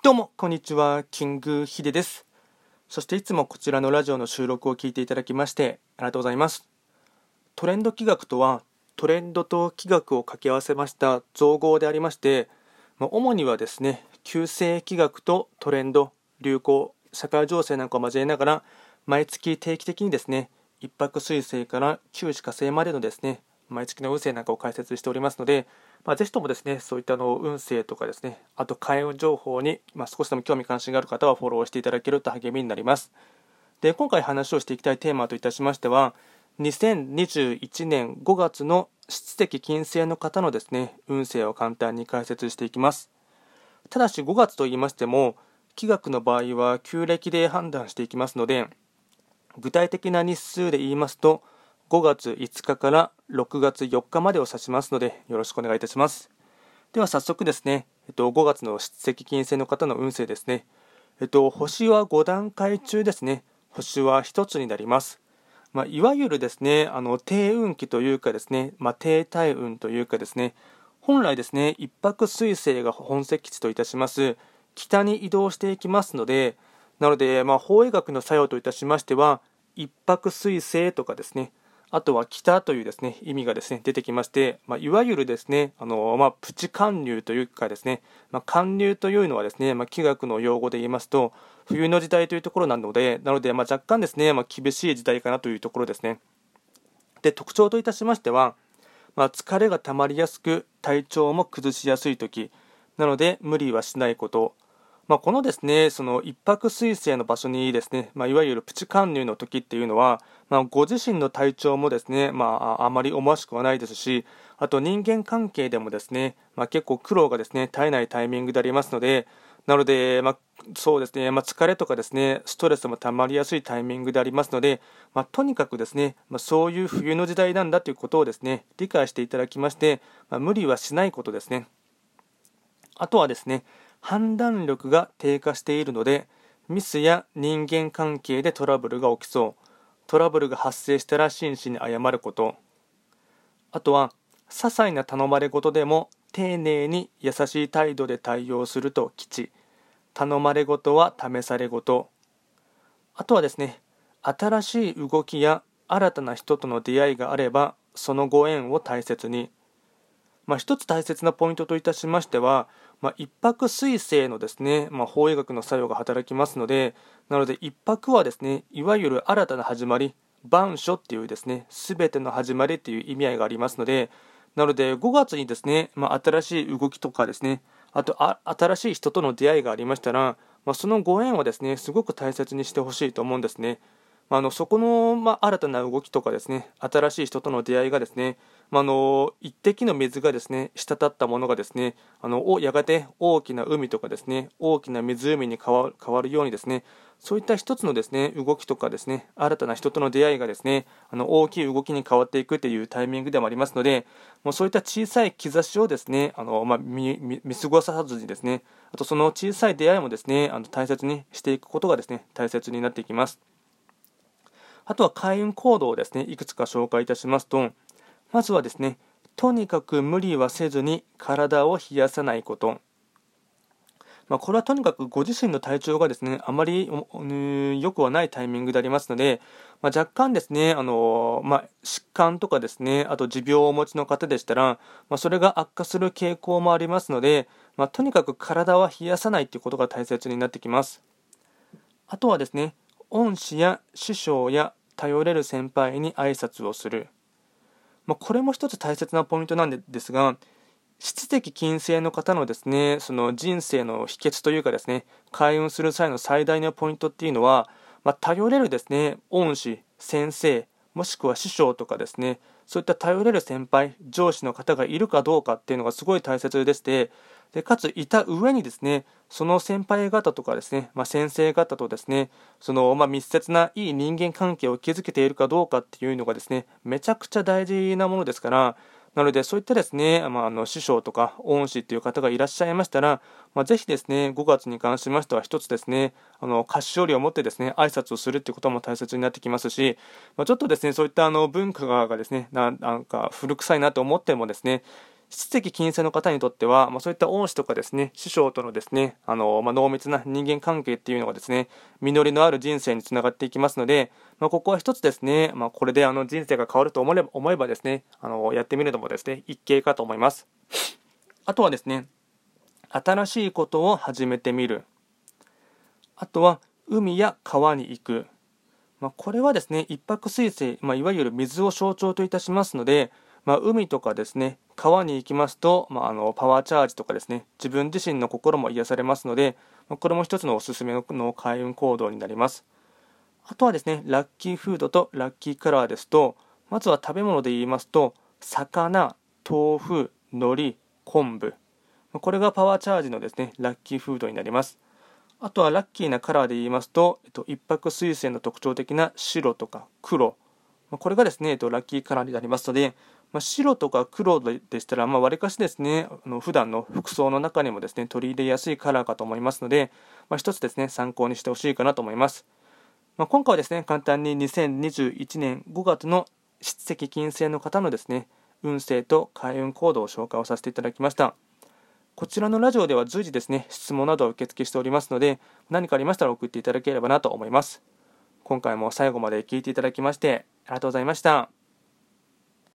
どうも、こんにちは。キングヒデです。そしていつもこちらのラジオの収録を聞いていただきましてありがとうございます。トレンド企画とは、トレンドと企画を掛け合わせました造語でありまして、主にはですね、旧世企画とトレンド、流行、社会情勢なんかを交えながら、毎月定期的にですね、一泊水星から旧歯火星までのですね、毎月の運勢なんかを解説しておりますので、まあ、ぜひともですね、そういったの運勢とかですね、あと開運情報に、まあ、少しでも興味関心がある方はフォローしていただけると励みになります。で、今回話をしていきたいテーマといたしましては、2021年5月の質的金星の方のですね、運勢を簡単に解説していきます。ただし5月と言いましても、気学の場合は旧暦で判断していきますので、具体的な日数で言いますと、5月5日から6月4日までを指しますので、よろしくお願いいたします。では早速ですね、えっと、5月の出席金星の方の運勢ですね。えっと、星は5段階中ですね、星は1つになります。まあ、いわゆるですね、あの低運気というかですね、まあ、低体運というかですね、本来ですね、一泊水星が本石地といたします、北に移動していきますので、なので、まあ、法医学の作用といたしましては、一泊水星とかですね、あとは北というですね意味がですね出てきまして、まあ、いわゆるですねあの、まあ、プチ寒流というかですね、まあ、寒流というのはですね、まあ、気学の用語で言いますと冬の時代というところなのでなので、まあ、若干ですね、まあ、厳しい時代かなというところですね。で特徴といたしましては、まあ、疲れがたまりやすく体調も崩しやすい時なので無理はしないこと。まあ、このですね、その一泊水星の場所にですね、まあ、いわゆるプチ貫入の時っていうのは、まあ、ご自身の体調もですね、まあ、あまり思わしくはないですし、あと人間関係でもですね、まあ、結構苦労がですね、絶えないタイミングでありますので、なので、まあ、そうですね、まあ、疲れとかですね、ストレスもたまりやすいタイミングでありますので、まあ、とにかくですね、ま、そういう冬の時代なんだということをですね、理解していただきまして、ま、無理はしないことですね。あとはですね、判断力が低下しているのでミスや人間関係でトラブルが起きそう。トラブルが発生したら真摯に謝ること。あとは些細な頼まれ事でも丁寧に優しい態度で対応すると吉。頼まれ事は試され事。あとはですね新しい動きや新たな人との出会いがあればそのご縁を大切に。まあ、一つ大切なポイントといたしましては、まあ、一泊水星のですね、まあ、法医学の作用が働きますので、なので一泊はですね、いわゆる新たな始まり、万書っていうですね、すべての始まりっていう意味合いがありますので、なので5月にですね、まあ、新しい動きとかですね、あと新しい人との出会いがありましたら、まあ、そのご縁をですね、すごく大切にしてほしいと思うんですね。あのそこの、ま、新たな動きとかですね新しい人との出会いがですね、まあ、の一滴の水がですね滴ったものがですねあのやがて大きな海とかですね大きな湖に変わるようにですねそういった一つのですね動きとかですね新たな人との出会いがですねあの大きい動きに変わっていくというタイミングでもありますのでもうそういった小さい兆しをですねあの、まあ、見見過ごさずにですねあとその小さい出会いもですねあの大切にしていくことがですね大切になっていきます。あとは開運行動をですね、いくつか紹介いたしますと、まずはですね、とにかく無理はせずに体を冷やさないこと。まあ、これはとにかくご自身の体調がですね、あまり良くはないタイミングでありますので、まあ、若干ですね、あのまあ、疾患とかですね、あと持病をお持ちの方でしたら、ま、それが悪化する傾向もありますので、ま、とにかく体は冷やさないということが大切になってきます。あとはですね、恩師や師匠や頼れる先輩に挨拶をする、まあ、これも一つ大切なポイントなんですが質的金星の方のですねその人生の秘訣というかですね開運する際の最大のポイントっていうのは、まあ、頼れるですね恩師先生もしくは師匠とかですねそういった頼れる先輩上司の方がいるかどうかっていうのがすごい大切でしてでかついた上にですねその先輩方とかですね、まあ、先生方とですねその、まあ、密接ないい人間関係を築けているかどうかっていうのがですねめちゃくちゃ大事なものですからなのでそういったですね、まあ、あの師匠とか恩師という方がいらっしゃいましたら、まあ、ぜひですね5月に関しましては一つですねあの菓子折りを持ってですね挨拶をするということも大切になってきますし、まあ、ちょっとですねそういったあの文化がですねなんか古臭いなと思ってもですね七石金星の方にとっては、まあ、そういった恩師とかですね、師匠とのですね、あの、まあ、濃密な人間関係っていうのがですね、実りのある人生につながっていきますので、まあ、ここは一つですね、ま、これであの人生が変わると思えば思えばですね、あの、やってみるのもですね、一計かと思います。あとはですね、新しいことを始めてみる。あとは、海や川に行く。まあ、これはですね、一泊水星、ま、いわゆる水を象徴といたしますので、ま、海とかですね、川に行きますと、まあ、あのパワーチャージとかですね、自分自身の心も癒されますので、まあ、これも一つのおすすめの開運行動になります。あとはですね、ラッキーフードとラッキーカラーですと、まずは食べ物で言いますと、魚、豆腐、海苔、昆布。これがパワーチャージのですね、ラッキーフードになります。あとはラッキーなカラーで言いますと、えっと、一泊水星の特徴的な白とか黒。これがですね、えっと、ラッキーカラーになりますので、まあ、白とか黒でしたら、まあ、割かしですね、あの普段の服装の中にもですね、取り入れやすいカラーかと思いますので、まあ、一つですね、参考にしてほしいかなと思います。まあ、今回はですね、簡単に2021年5月の出席金星の方のですね、運勢と開運行動を紹介をさせていただきました。こちらのラジオでは随時ですね、質問などを受付しておりますので、何かありましたら送っていただければなと思います。今回も最後まで聞いていただきまして、ありがとうございました。